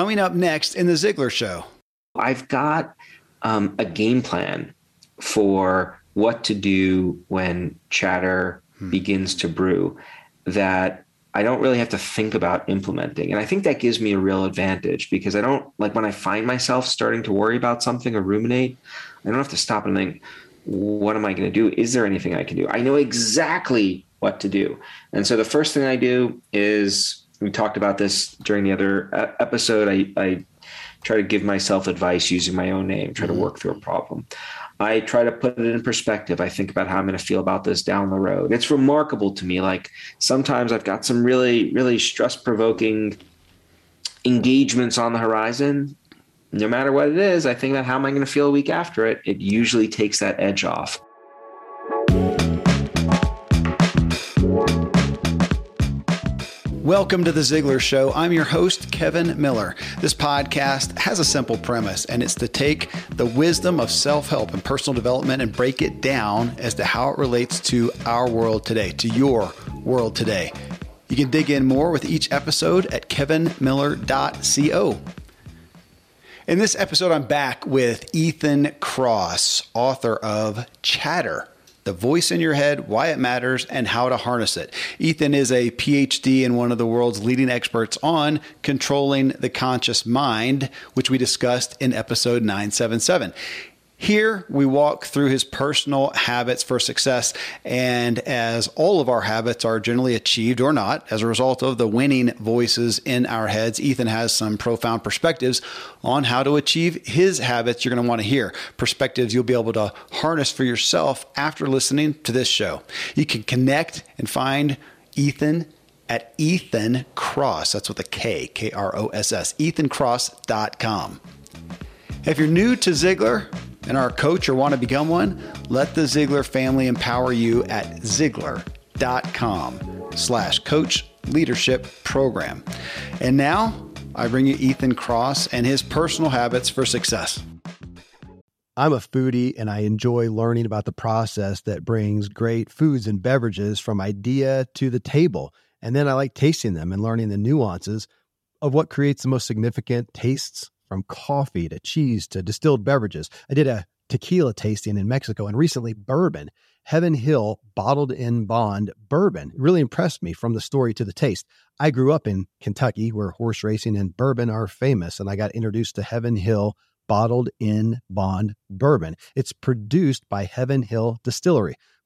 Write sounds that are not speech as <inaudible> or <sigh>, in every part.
coming up next in The Ziglar Show. I've got um, a game plan for what to do when chatter hmm. begins to brew that I don't really have to think about implementing. And I think that gives me a real advantage because I don't like when I find myself starting to worry about something or ruminate, I don't have to stop and think, what am I going to do? Is there anything I can do? I know exactly what to do. And so the first thing I do is we talked about this during the other episode. I, I try to give myself advice using my own name, try mm-hmm. to work through a problem. I try to put it in perspective. I think about how I'm going to feel about this down the road. It's remarkable to me. Like sometimes I've got some really, really stress provoking engagements on the horizon. No matter what it is, I think about how am I going to feel a week after it. It usually takes that edge off. Welcome to The Ziglar Show. I'm your host, Kevin Miller. This podcast has a simple premise, and it's to take the wisdom of self help and personal development and break it down as to how it relates to our world today, to your world today. You can dig in more with each episode at kevinmiller.co. In this episode, I'm back with Ethan Kross, author of Chatter the voice in your head, why it matters, and how to harness it. Ethan is a PhD and one of the world's leading experts on controlling the conscious mind, which we discussed in episode 977. Here, we walk through his personal habits for success. And as all of our habits are generally achieved or not as a result of the winning voices in our heads, Ethan has some profound perspectives on how to achieve his habits you're going to want to hear. Perspectives you'll be able to harness for yourself after listening to this show. You can connect and find Ethan at Ethan Kross. That's with a K, K R O S S, ethankross.com. If you're new to Ziglar, and are a coach or want to become one, let the Ziglar family empower you at Ziglar.com slash coach leadership program. And now I bring you Ethan Kross and his personal habits for success. I'm a foodie and I enjoy learning about the process that brings great foods and beverages from idea to the table. And then I like tasting them and learning the nuances of what creates the most significant tastes from coffee to cheese to distilled beverages. I did a tequila tasting in Mexico and recently bourbon. Heaven Hill bottled in bond bourbon really impressed me from the story to the taste. I grew up in Kentucky where horse racing and bourbon are famous, and I got introduced to Heaven Hill bottled in bond bourbon. It's produced by Heaven Hill Distillery,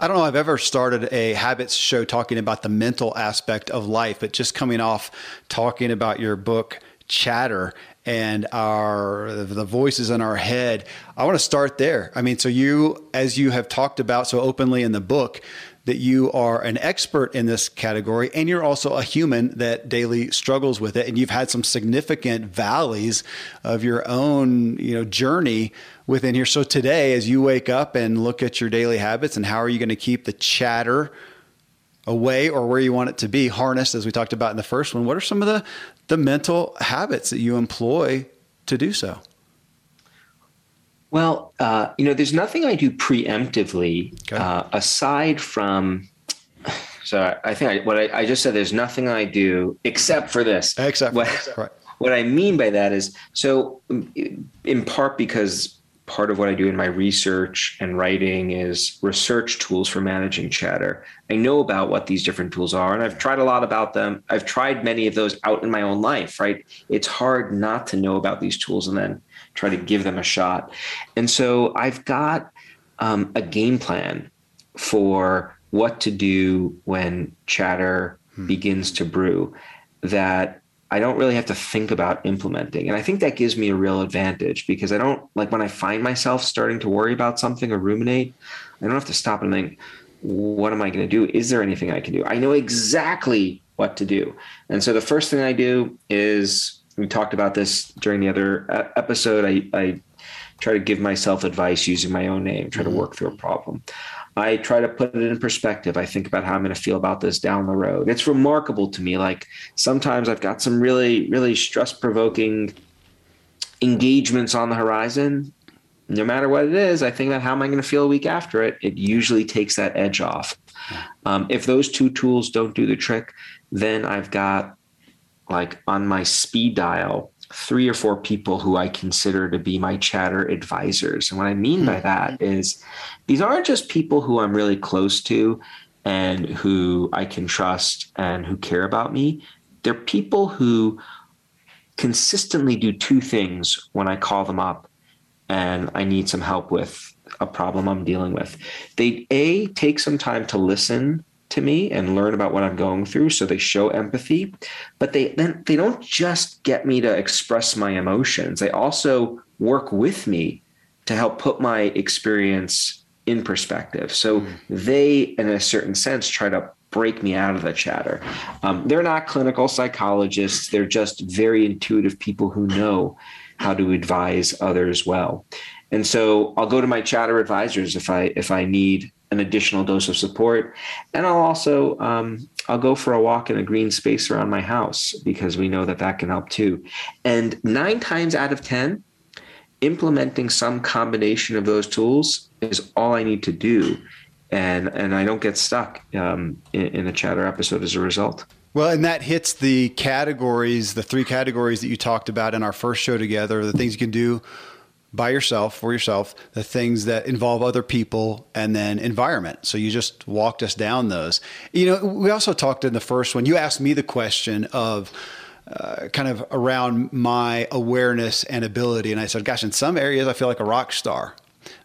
I don't know I've ever started a habits show talking about the mental aspect of life, but just coming off talking about your book, Chatter, and our the voices in our head. I want to start there. I mean, so you as you have talked about so openly in the book, that you are an expert in this category and you're also a human that daily struggles with it and you've had some significant valleys of your own you know journey within here. So today as you wake up and look at your daily habits and how are you going to keep the chatter away or where you want it to be harnessed as we talked about in the first one what are some of the the mental habits that you employ to do so well, uh, you know, there's nothing I do preemptively okay. uh, aside from. <sighs> So I think I, what I, I, just said. There's nothing I do except for this. Except what, right. <laughs> what I mean by that is so, in part because part of what I do in my research and writing is research tools for managing chatter. I know about what these different tools are, and I've tried a lot about them. I've tried many of those out in my own life. Right? It's hard not to know about these tools and then try to give them a shot. And so I've got um, a game plan for what to do when chatter hmm. begins to brew that I don't really have to think about implementing. And I think that gives me a real advantage because I don't like when I find myself starting to worry about something or ruminate, I don't have to stop and think, what am I going to do? Is there anything I can do? I know exactly what to do. And so the first thing I do is we talked about this during the other episode. I, I try to give myself advice using my own name, try to mm-hmm. work through a problem. I try to put it in perspective. I think about how I'm going to feel about this down the road. It's remarkable to me. Like sometimes I've got some really, really stress provoking engagements on the horizon. No matter what it is, I think about how am I going to feel a week after it. It usually takes that edge off. Um, if those two tools don't do the trick, then I've got like on my speed dial three or four people who I consider to be my chatter advisors. And what I mean by that hmm. these aren't just people who I'm really close to and who I can trust and who care about me. They're people who consistently do two things when I call them up and I need some help with a problem I'm dealing with. They A take some time to listen to me and learn about what I'm going through. So they show empathy, but they then they don't just get me to express my emotions. They also work with me to help put my experience in perspective. So mm. they, in a certain sense, try to break me out of the chatter. Um, they're not clinical psychologists. They're just very intuitive people who know how to advise others well. And so I'll go to my chatter advisors if I if I need an additional dose of support. And I'll also um, I'll go for a walk in a green space around my house because we know that that can help too. And nine times out of ten, implementing some combination of those tools is all I need to do, and and I don't get stuck um, in, in a chatter episode as a result. Well, and that hits the categories, the three categories that you talked about in our first show together, the things you can do by yourself for yourself the things that involve other people and then environment. So you just walked us down those. You know we also talked in the first one you asked me the question of uh, kind of around my awareness and ability and i said gosh in some areas i feel like a rock star.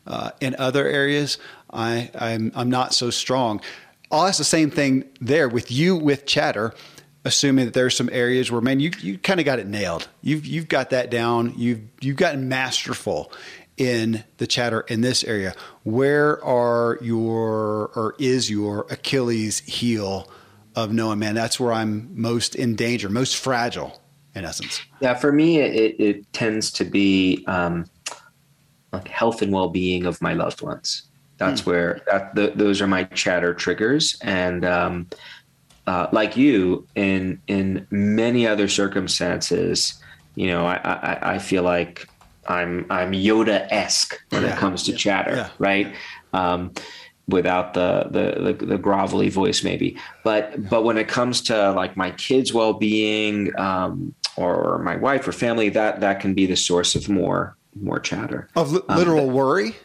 Uh, in other areas I, I'm, I'm not so strong. I'll ask the same thing there with you with chatter assuming that there's some areas where man you you kind of got it nailed. You've you've got that down. You've you've gotten masterful in the chatter in this area. Where are your or is your Achilles heel of knowing man that's where I'm most in danger, most fragile in essence? Yeah, for me it it tends to be um, like health and well-being of my loved ones. That's hmm. where that the, those are my chatter triggers and um, uh, like you, in in many other circumstances, you know, I I, I feel like I'm I'm Yoda esque when yeah. it comes to yeah. chatter, yeah. right? Um, without the, the, the the grovelly voice, maybe. But but when it comes to like my kids' well being, um, or my wife or family, that that can be the source of more more chatter of li- literal um, worry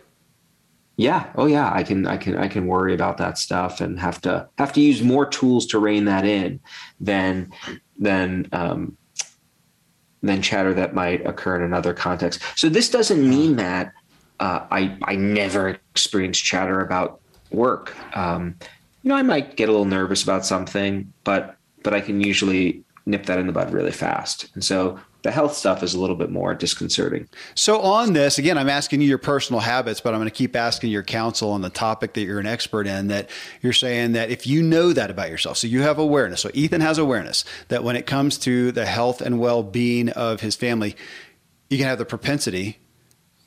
yeah. Oh yeah. I can I can I can worry about that stuff and have to have to use more tools to rein that in than than um, than chatter that might occur in another context. So this doesn't mean that uh, I I never experience chatter about work. Um, you know, I might get a little nervous about something, but but I can usually nip that in the bud really fast. And so the health stuff is a little bit more disconcerting. So, on this, again, I'm asking you your personal habits, but I'm going to keep asking your counsel on the topic that you're an expert in. That you're saying that if you know that about yourself, so you have awareness. So, Ethan has awareness that when it comes to the health and well being of his family, you can have the propensity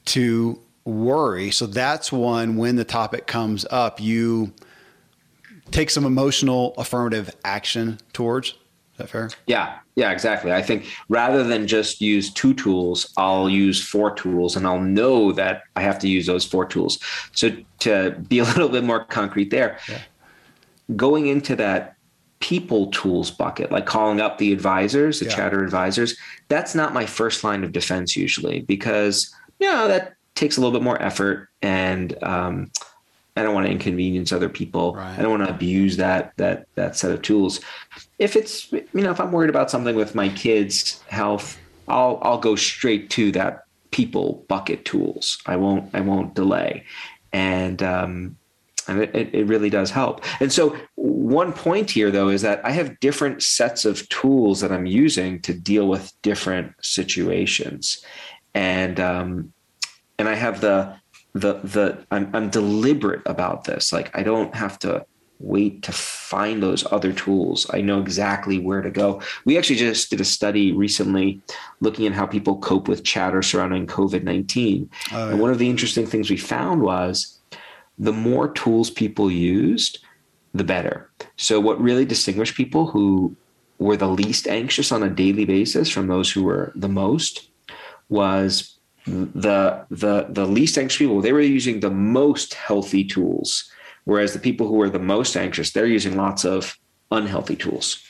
to worry. So, that's one when the topic comes up, you take some emotional affirmative action towards. That fair? Yeah, yeah, exactly. I think rather than just use two tools, I'll use four tools and I'll know that I have to use those four tools. So to be a <laughs> little bit more concrete there, yeah. going into that people tools bucket, like calling up the advisors, the yeah. chatter advisors, that's not my first line of defense usually because, you know, that takes a little bit more effort and, um, I don't want to inconvenience other people. Right. I don't want to abuse that that that set of tools. If it's you know if I'm worried about something with my kids' health, I'll I'll go straight to that people bucket tools. I won't I won't delay, and um, and it, it really does help. And so one point here though is that I have different sets of tools that I'm using to deal with different situations, and um, and I have the the the I'm, I'm deliberate about this like i don't have to wait to find those other tools. I know exactly where to go. We actually just did a study recently looking at how people cope with chatter surrounding COVID 19. Oh, yeah. And one of the interesting things we found was the more tools people used, the better. So, what really distinguished people who were the least anxious on a daily basis from those who were the most was the the the least anxious people they were using the most healthy tools whereas the people who are the most anxious they're using lots of unhealthy tools.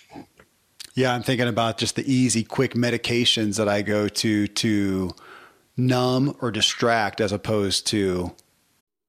Yeah i'm thinking about just the easy quick medications that i go to to numb or distract as opposed to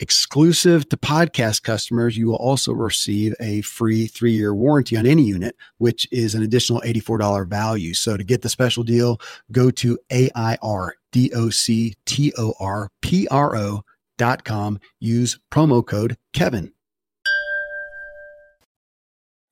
Exclusive to podcast customers, you will also receive a free three year warranty on any unit, which is an additional $84 value. So to get the special deal, go to A-I-R-D-O-C-T-O-R-P-R-O.com. Use promo code Kevin.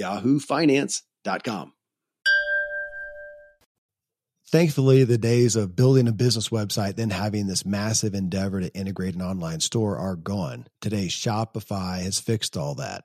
yahoofinance.com. Thankfully, the days of building a business website, then having this massive endeavor to integrate an online store are gone. Today, Shopify has fixed all that.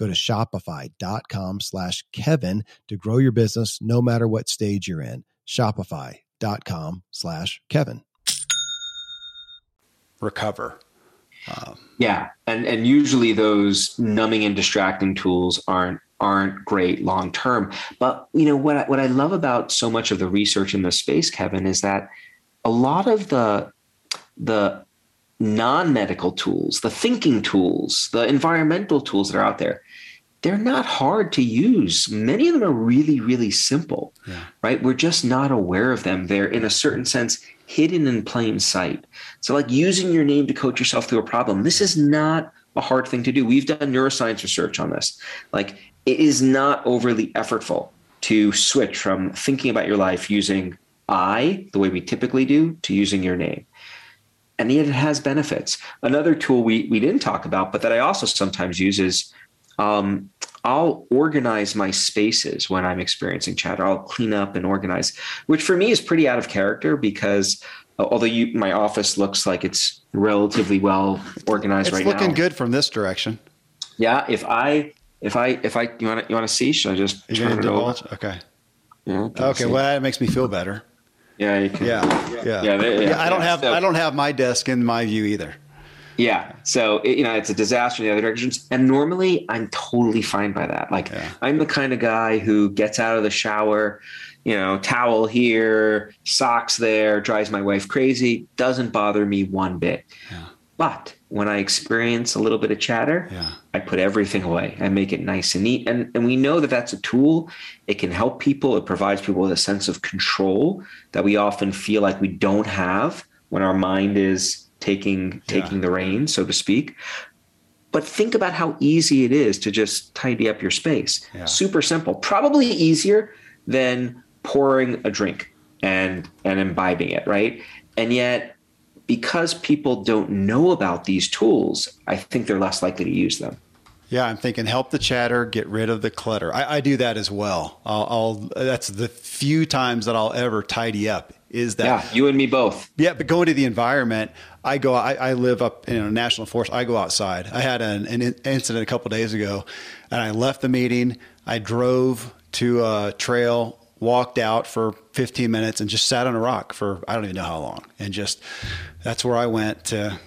Go to shopify.com slash Kevin to grow your business no matter what stage you're in. Shopify.com slash Kevin. Recover um, yeah, and and usually those numbing and distracting tools aren't aren't great long term. But you know what I, what I love about so much of the research in this space, Kevin, is that a lot of the the non-medical tools, the thinking tools, the environmental tools that are out there, they're not hard to use. Many of them are really, really simple, yeah. right? We're just not aware of them. They're, in a certain sense, hidden in plain sight. So, like using your name to coach yourself through a problem, this is not a hard thing to do. We've done neuroscience research on this. Like it is not overly effortful to switch from thinking about your life using I, the way we typically do, to using your name. And yet it has benefits. Another tool we, we didn't talk about, but that I also sometimes use is um, I'll organize my spaces when I'm experiencing chatter. I'll clean up and organize, which for me is pretty out of character because uh, although you, my office looks like it's relatively well organized it's right now. It's looking good from this direction. Yeah, if I if I if I you want to you want to see, should I just You're turn it over? Okay. Yeah. Okay. Well, that makes me feel better. Yeah. You can, Yeah. Yeah. Yeah, yeah, I don't have So- I don't have my desk in my view either. Yeah. So it, you know, it's a disaster in the other directions. And normally, I'm totally fine by that. Like, Yeah. I'm the kind of guy who gets out of the shower, you know, towel here, socks there, drives my wife crazy. Doesn't bother me one bit. Yeah. But when I experience a little bit of chatter, Yeah. I put everything away. I make it nice and neat. And, and we know that that's a tool. It can help people. It provides people with a sense of control that we often feel like we don't have when our mind is taking taking the reins, so to speak. But think about how easy it is to just tidy up your space. Yeah. Super simple. Probably easier than pouring a drink and and imbibing it, right? And yet because people don't know about these tools, I think they're less likely to use them. Yeah, I'm thinking help the chatter, get rid of the clutter. I, I do that as well. I'll, I'll that's the few times that I'll ever tidy up is that Yeah, you and me both. Yeah, but going to the environment, I go. I, I live up in a national forest. I go outside. I had an, an incident a couple days ago, and I left the meeting. I drove to a trail, walked out for 15 minutes, and just sat on a rock for I don't even know how long. And just that's where I went to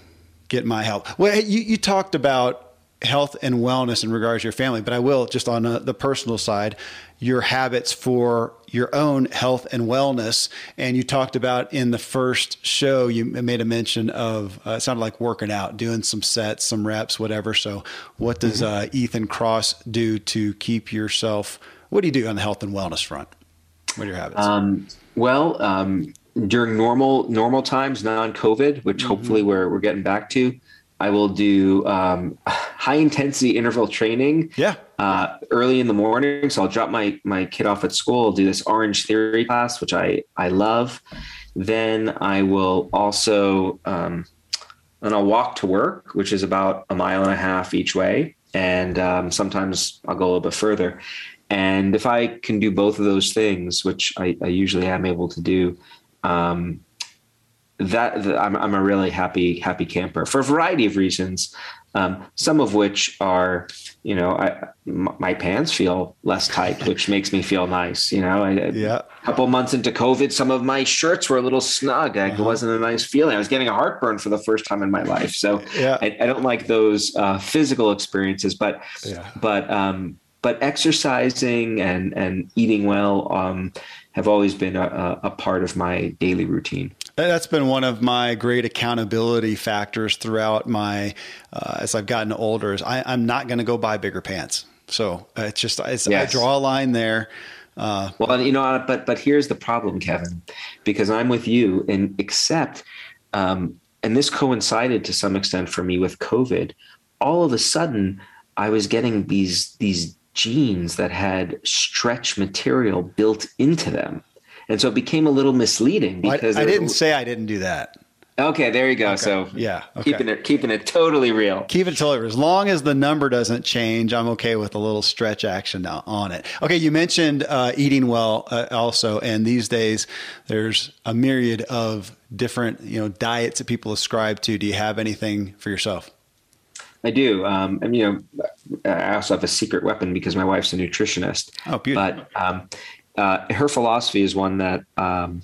get my help. Well, you you talked about health and wellness in regards to your family, but I will just on a, the personal side, your habits for your own health and wellness. And you talked about in the first show, you made a mention of uh, it sounded like working out, doing some sets, some reps, whatever. So, what does uh, Ethan Kross do to keep yourself? What do you do on the health and wellness front? What are your habits? Um, well, um, during normal normal times, non-COVID, which hopefully we're we're getting back to, I will do um, high intensity interval training. yeah. uh, early in the morning. So I'll drop my my kid off at school, do this Orange Theory class, which I I love. Then I will also um, and I'll walk to work, which is about a mile and a half each way, and um, sometimes I'll go a little bit further. And if I can do both of those things, which I, I usually am able to do, um, that, that I'm, I'm a really happy happy camper for a variety of reasons. Um, some of which are, you know, I, m- my pants feel less tight, which makes me feel nice. You know, I, Yeah. a couple months into COVID, some of my shirts were a little snug. It wasn't a nice feeling. I was getting a heartburn for the first time in my life. So Yeah. I, I don't like those uh, physical experiences, but Yeah. but um, but exercising and and eating well um, have always been a, a part of my daily routine. That's been one of my great accountability factors throughout my uh, as I've gotten older. Is I, I'm not going to go buy bigger pants. So uh, it's just it's, I draw a line there. Uh, Well, you know, but but here's the problem, Kevin, because I'm with you, and except, um, and this coincided to some extent for me with COVID. All of a sudden, I was getting these these jeans that had stretch material built into them, and so it became a little misleading because I there- didn't say I didn't do that. Okay, there you go. So Yeah. Okay. keeping it keeping it totally real. Keep it till as long as the number doesn't change. I'm okay with a little stretch action on it. Okay, you mentioned uh, eating well uh, also, and these days there's a myriad of different you know diets that people ascribe to. Do you have anything for yourself? I do. Um, and you know, I also have a secret weapon because my wife's a nutritionist. Oh, beautiful. But um, uh, her philosophy is one that um,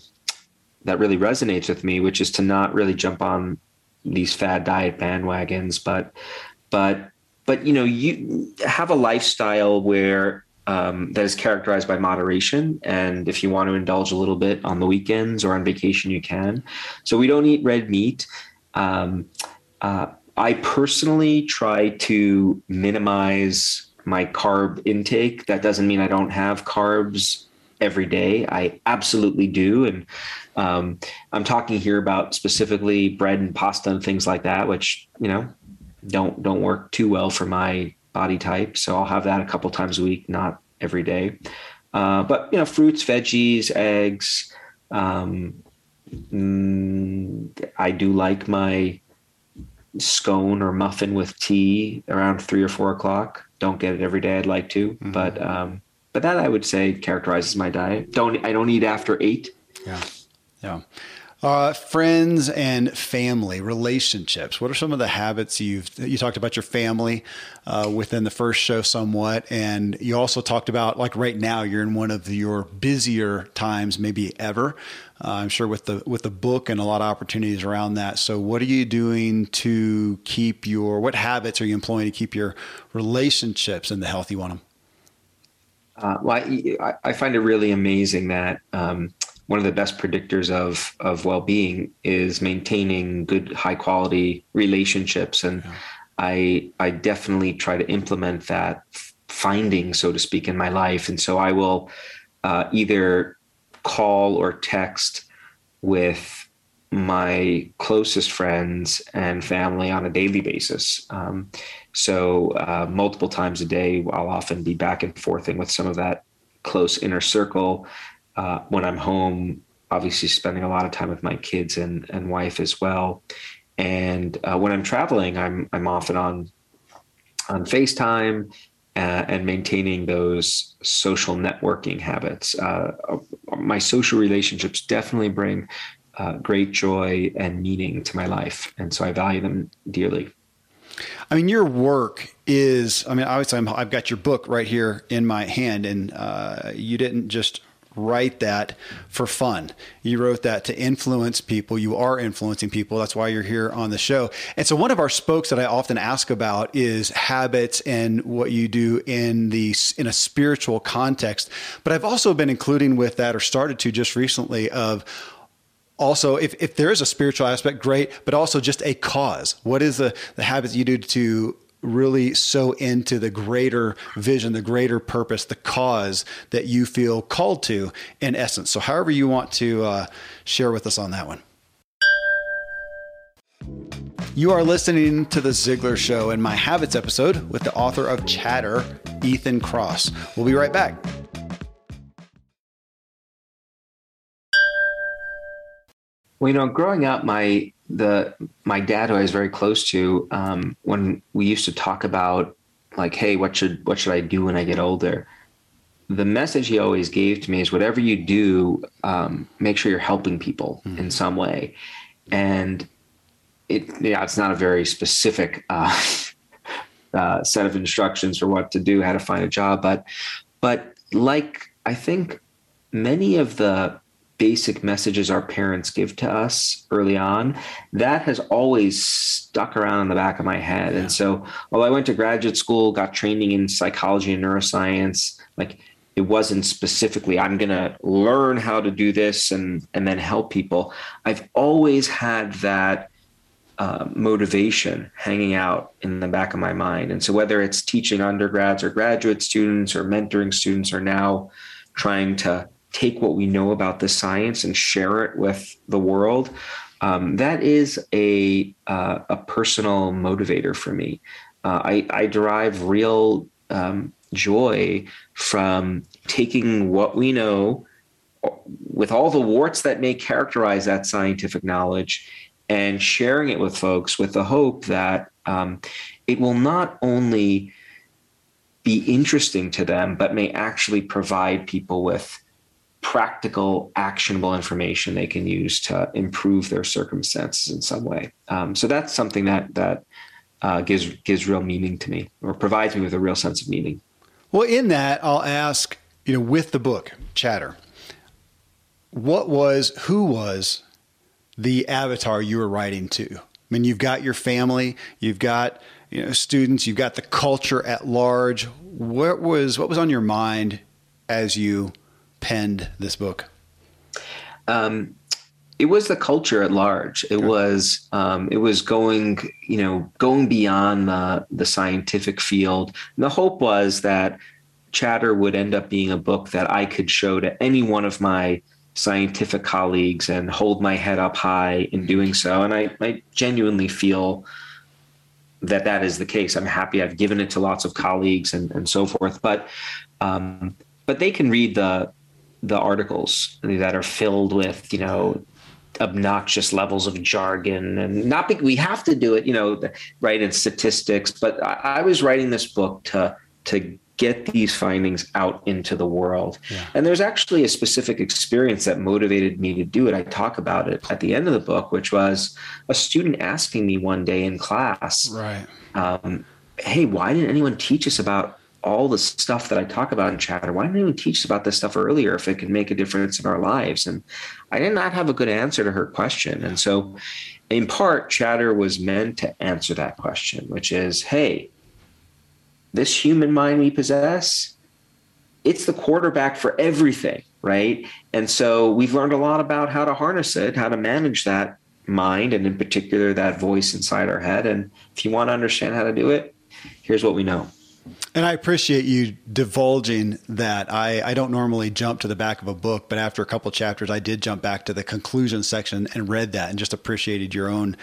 that really resonates with me, which is to not really jump on these fad diet bandwagons, but but but you know, you have a lifestyle where um, that is characterized by moderation, and if you want to indulge a little bit on the weekends or on vacation, you can. So we don't eat red meat. Um, uh, I personally try to minimize my carb intake. That doesn't mean I don't have carbs every day. I absolutely do. And um, I'm talking here about specifically bread and pasta and things like that, which, you know, don't don't work too well for my body type. So I'll have that a couple times a week, not every day. Uh, but you know, fruits, veggies, eggs. Um, mm, I do like my scone or muffin with tea around three or four o'clock. Don't get it every day. I'd like to, mm-hmm. but um, but that I would say characterizes my diet. Don't I don't eat after eight. Yeah, yeah. Uh, friends and family relationships. What are some of the habits you've you talked about your family uh, within the first show somewhat, and you also talked about like right now you're in one of your busier times maybe ever. Uh, I'm sure with the with the book and a lot of opportunities around that. So, what are you doing to keep your what habits are you employing to keep your relationships in the health you want them? Uh, well, I, I, find it really amazing that um, one of the best predictors of of well-being is maintaining good high quality relationships and yeah. i i definitely try to implement that finding so to speak in my life and so i will uh, either call or text with my closest friends and family on a daily basis. Um, so uh, multiple times a day, I'll often be back and forthing with some of that close inner circle uh, when I'm home, obviously spending a lot of time with my kids and, and wife as well. And uh, when I'm traveling, I'm I'm often on on FaceTime uh, and maintaining those social networking habits. Uh, my social relationships definitely bring uh, great joy and meaning to my life, and so I value them dearly. I mean, your work is, I mean, obviously, i have got your book right here in my hand, and uh, you didn't just write that for fun. You wrote that to influence people. You are influencing people. That's why you're here on the show. And so one of our spokes that I often ask about is habits and what you do in the in a spiritual context. But I've also been including with that or started to just recently of also if, if there is a spiritual aspect great but also just a cause what is the, the habits you do to really so into the greater vision, the greater purpose, the cause that you feel called to in essence. So, however, you want to uh, share with us on that one. You are listening to The Ziglar Show and my habits episode with the author of Chatter, Ethan Kross. We'll be right back. Well, you know, growing up, my the my dad, who I was very close to, um, when we used to talk about like, hey, what should what should I do when I get older? The message he always gave to me is, whatever you do, um, make sure you're helping people mm-hmm. in some way. And it, yeah, it's not a very specific uh, <laughs> uh, set of instructions for what to do, how to find a job, but but like I think many of the basic messages our parents give to us early on, that has always stuck around in the back of my head. Yeah. And so, while I went to graduate school, got training in psychology and neuroscience, like it wasn't specifically I'm going to learn how to do this and and then help people. I've always had that uh, motivation hanging out in the back of my mind. And so, whether it's teaching undergrads or graduate students or mentoring students, or now trying to take what we know about the science and share it with the world, um, that is a uh, a personal motivator for me. Uh, I, I, derive real um, joy from taking what we know, with all the warts that may characterize that scientific knowledge, and sharing it with folks with the hope that um, it will not only be interesting to them, but may actually provide people with practical, actionable information they can use to improve their circumstances in some way. Um, so that's something that that uh, gives gives real meaning to me, or provides me with a real sense of meaning. Well, in that, I'll ask, you know, with the book Chatter, what was, who was the avatar you were writing to? I mean, you've got your family, you've got you know students, you've got the culture at large. What was what was on your mind as you penned this book? Um, it was the culture at large. It was um, it was going you know going beyond the the scientific field. And the hope was that Chatter would end up being a book that I could show to any one of my scientific colleagues and hold my head up high in doing so. And I, I genuinely feel that that is the case. I'm happy I've given it to lots of colleagues and, and so forth. But um, but they can read the the articles that are filled with you know obnoxious levels of jargon and not be, we have to do it you know right in statistics but I, I was writing this book to to get these findings out into the world. Yeah. And there's actually a specific experience that motivated me to do it. I talk about it at the end of the book, which was a student asking me one day in class, right. Um, hey, why didn't anyone teach us about all the stuff that I talk about in chatter? Why didn't anyone teach about this stuff earlier if it can make a difference in our lives? And I did not have a good answer to her question. And so, in part, chatter was meant to answer that question, which is, hey, this human mind we possess, it's the quarterback for everything, right? And so we've learned a lot about how to harness it, how to manage that mind, and in particular, that voice inside our head. And if you want to understand how to do it, here's what we know. And I appreciate you divulging that. I, I don't normally jump to the back of a book, but after a couple chapters, I did jump back to the conclusion section and read that and just appreciated your own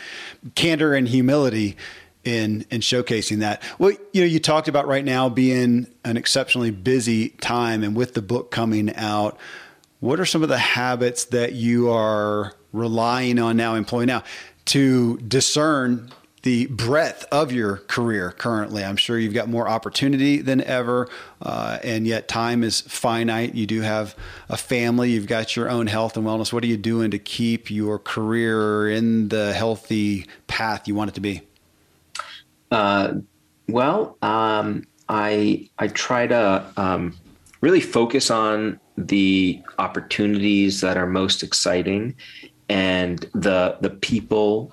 candor and humility in in showcasing that. Well, you know, you talked about right now being an exceptionally busy time, and with the book coming out, what are some of the habits that you are relying on now, employing now, to discern the breadth of your career currently? I'm sure you've got more opportunity than ever, uh, and yet time is finite. You do have a family, you've got your own health and wellness. What are you doing to keep your career in the healthy path you want it to be? Uh, well, um, I I try to um, really focus on the opportunities that are most exciting and the the people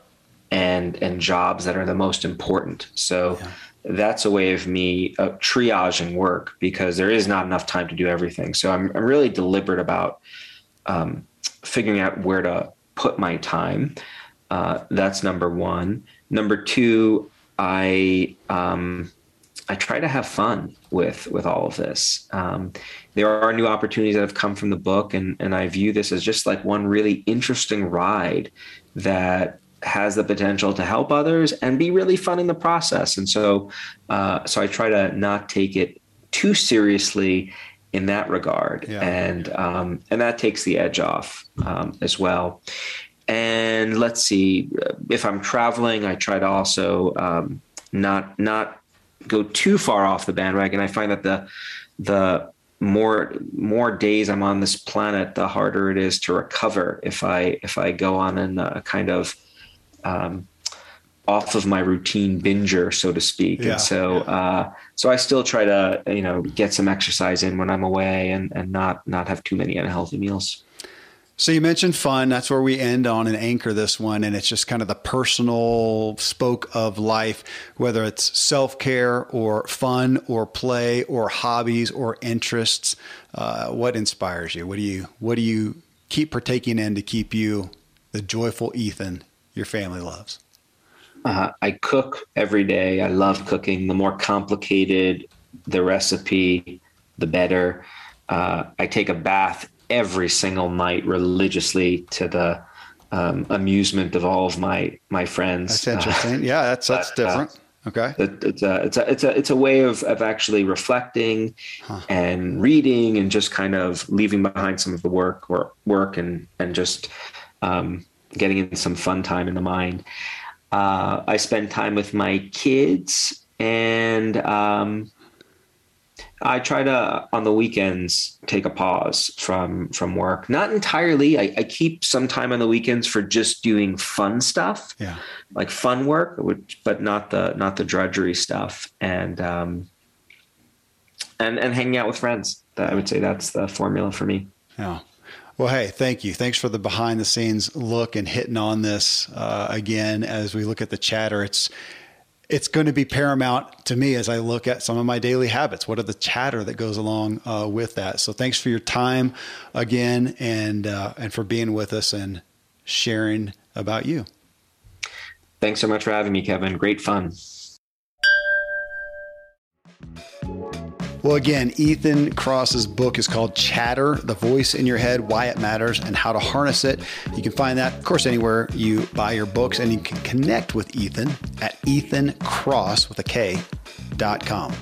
and and jobs that are the most important. So yeah. that's a way of me uh, triaging work because there is not enough time to do everything. So I'm I'm really deliberate about um, figuring out where to put my time. Uh, that's number one. Number two, I um, I try to have fun with with all of this. Um, there are new opportunities that have come from the book, and and I view this as just like one really interesting ride that has the potential to help others and be really fun in the process. And so, uh, so I try to not take it too seriously in that regard, yeah. and um, and that takes the edge off um, as well. And let's see, if I'm traveling, I try to also um, not not go too far off the bandwagon. I find that the the more more days I'm on this planet, the harder it is to recover if I if I go on in a uh, kind of um, off of my routine binger, so to speak. Yeah, and so yeah. uh, so I still try to you know get some exercise in when I'm away and and not not have too many unhealthy meals. So you mentioned fun. That's where we end on and anchor this one. And it's just kind of the personal spoke of life, whether it's self care or fun or play or hobbies or interests. Uh, what inspires you? What do you What do you keep partaking in to keep you the joyful Ethan your family loves? Uh, I cook every day. I love cooking. The more complicated the recipe, the better. Uh, I take a bath every single night religiously to the um, amusement of all of my my friends. That's interesting. Uh, <laughs> yeah, that's that's uh, different. Okay. It's a it's a it's a it's a way of of actually reflecting huh. and reading and just kind of leaving behind some of the work or work and and just um, getting in some fun time in the mind. Uh, I spend time with my kids and um, I try to on the weekends take a pause from from work. Not entirely. I, I, keep some time on the weekends for just doing fun stuff, yeah, like fun work, which, but not the not the drudgery stuff, and um, and and hanging out with friends. I would say that's the formula for me. Yeah. Well, hey, thank you. Thanks for the behind the scenes look and hitting on this uh, again as we look at the chatter. It's it's going to be paramount to me as I look at some of my daily habits. What are the chatter that goes along uh, with that? So thanks for your time again, and uh, and for being with us and sharing about you. Thanks so much for having me, Kevin. Great fun. Well, again, Ethan Kross's book is called Chatter The Voice in Your Head Why It Matters and How to Harness It. You can find that, of course, anywhere you buy your books, and you can connect with Ethan at ethankross with a K dot com.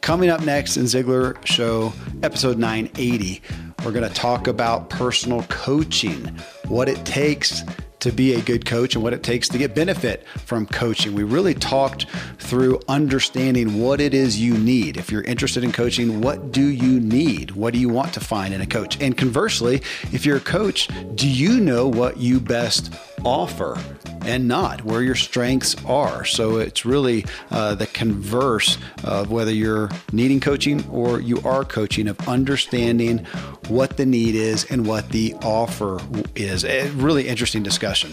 Coming up next in Ziglar Show, episode 980, we're going to talk about personal coaching, what it takes to be a good coach and what it takes to get benefit from coaching. We really talked through understanding what it is you need. If you're interested in coaching, what do you need? What do you want to find in a coach? And conversely, if you're a coach, do you know what you best offer and not, where your strengths are. So it's really uh, the converse of whether you're needing coaching or you are coaching, of understanding what the need is and what the offer is. A really interesting discussion.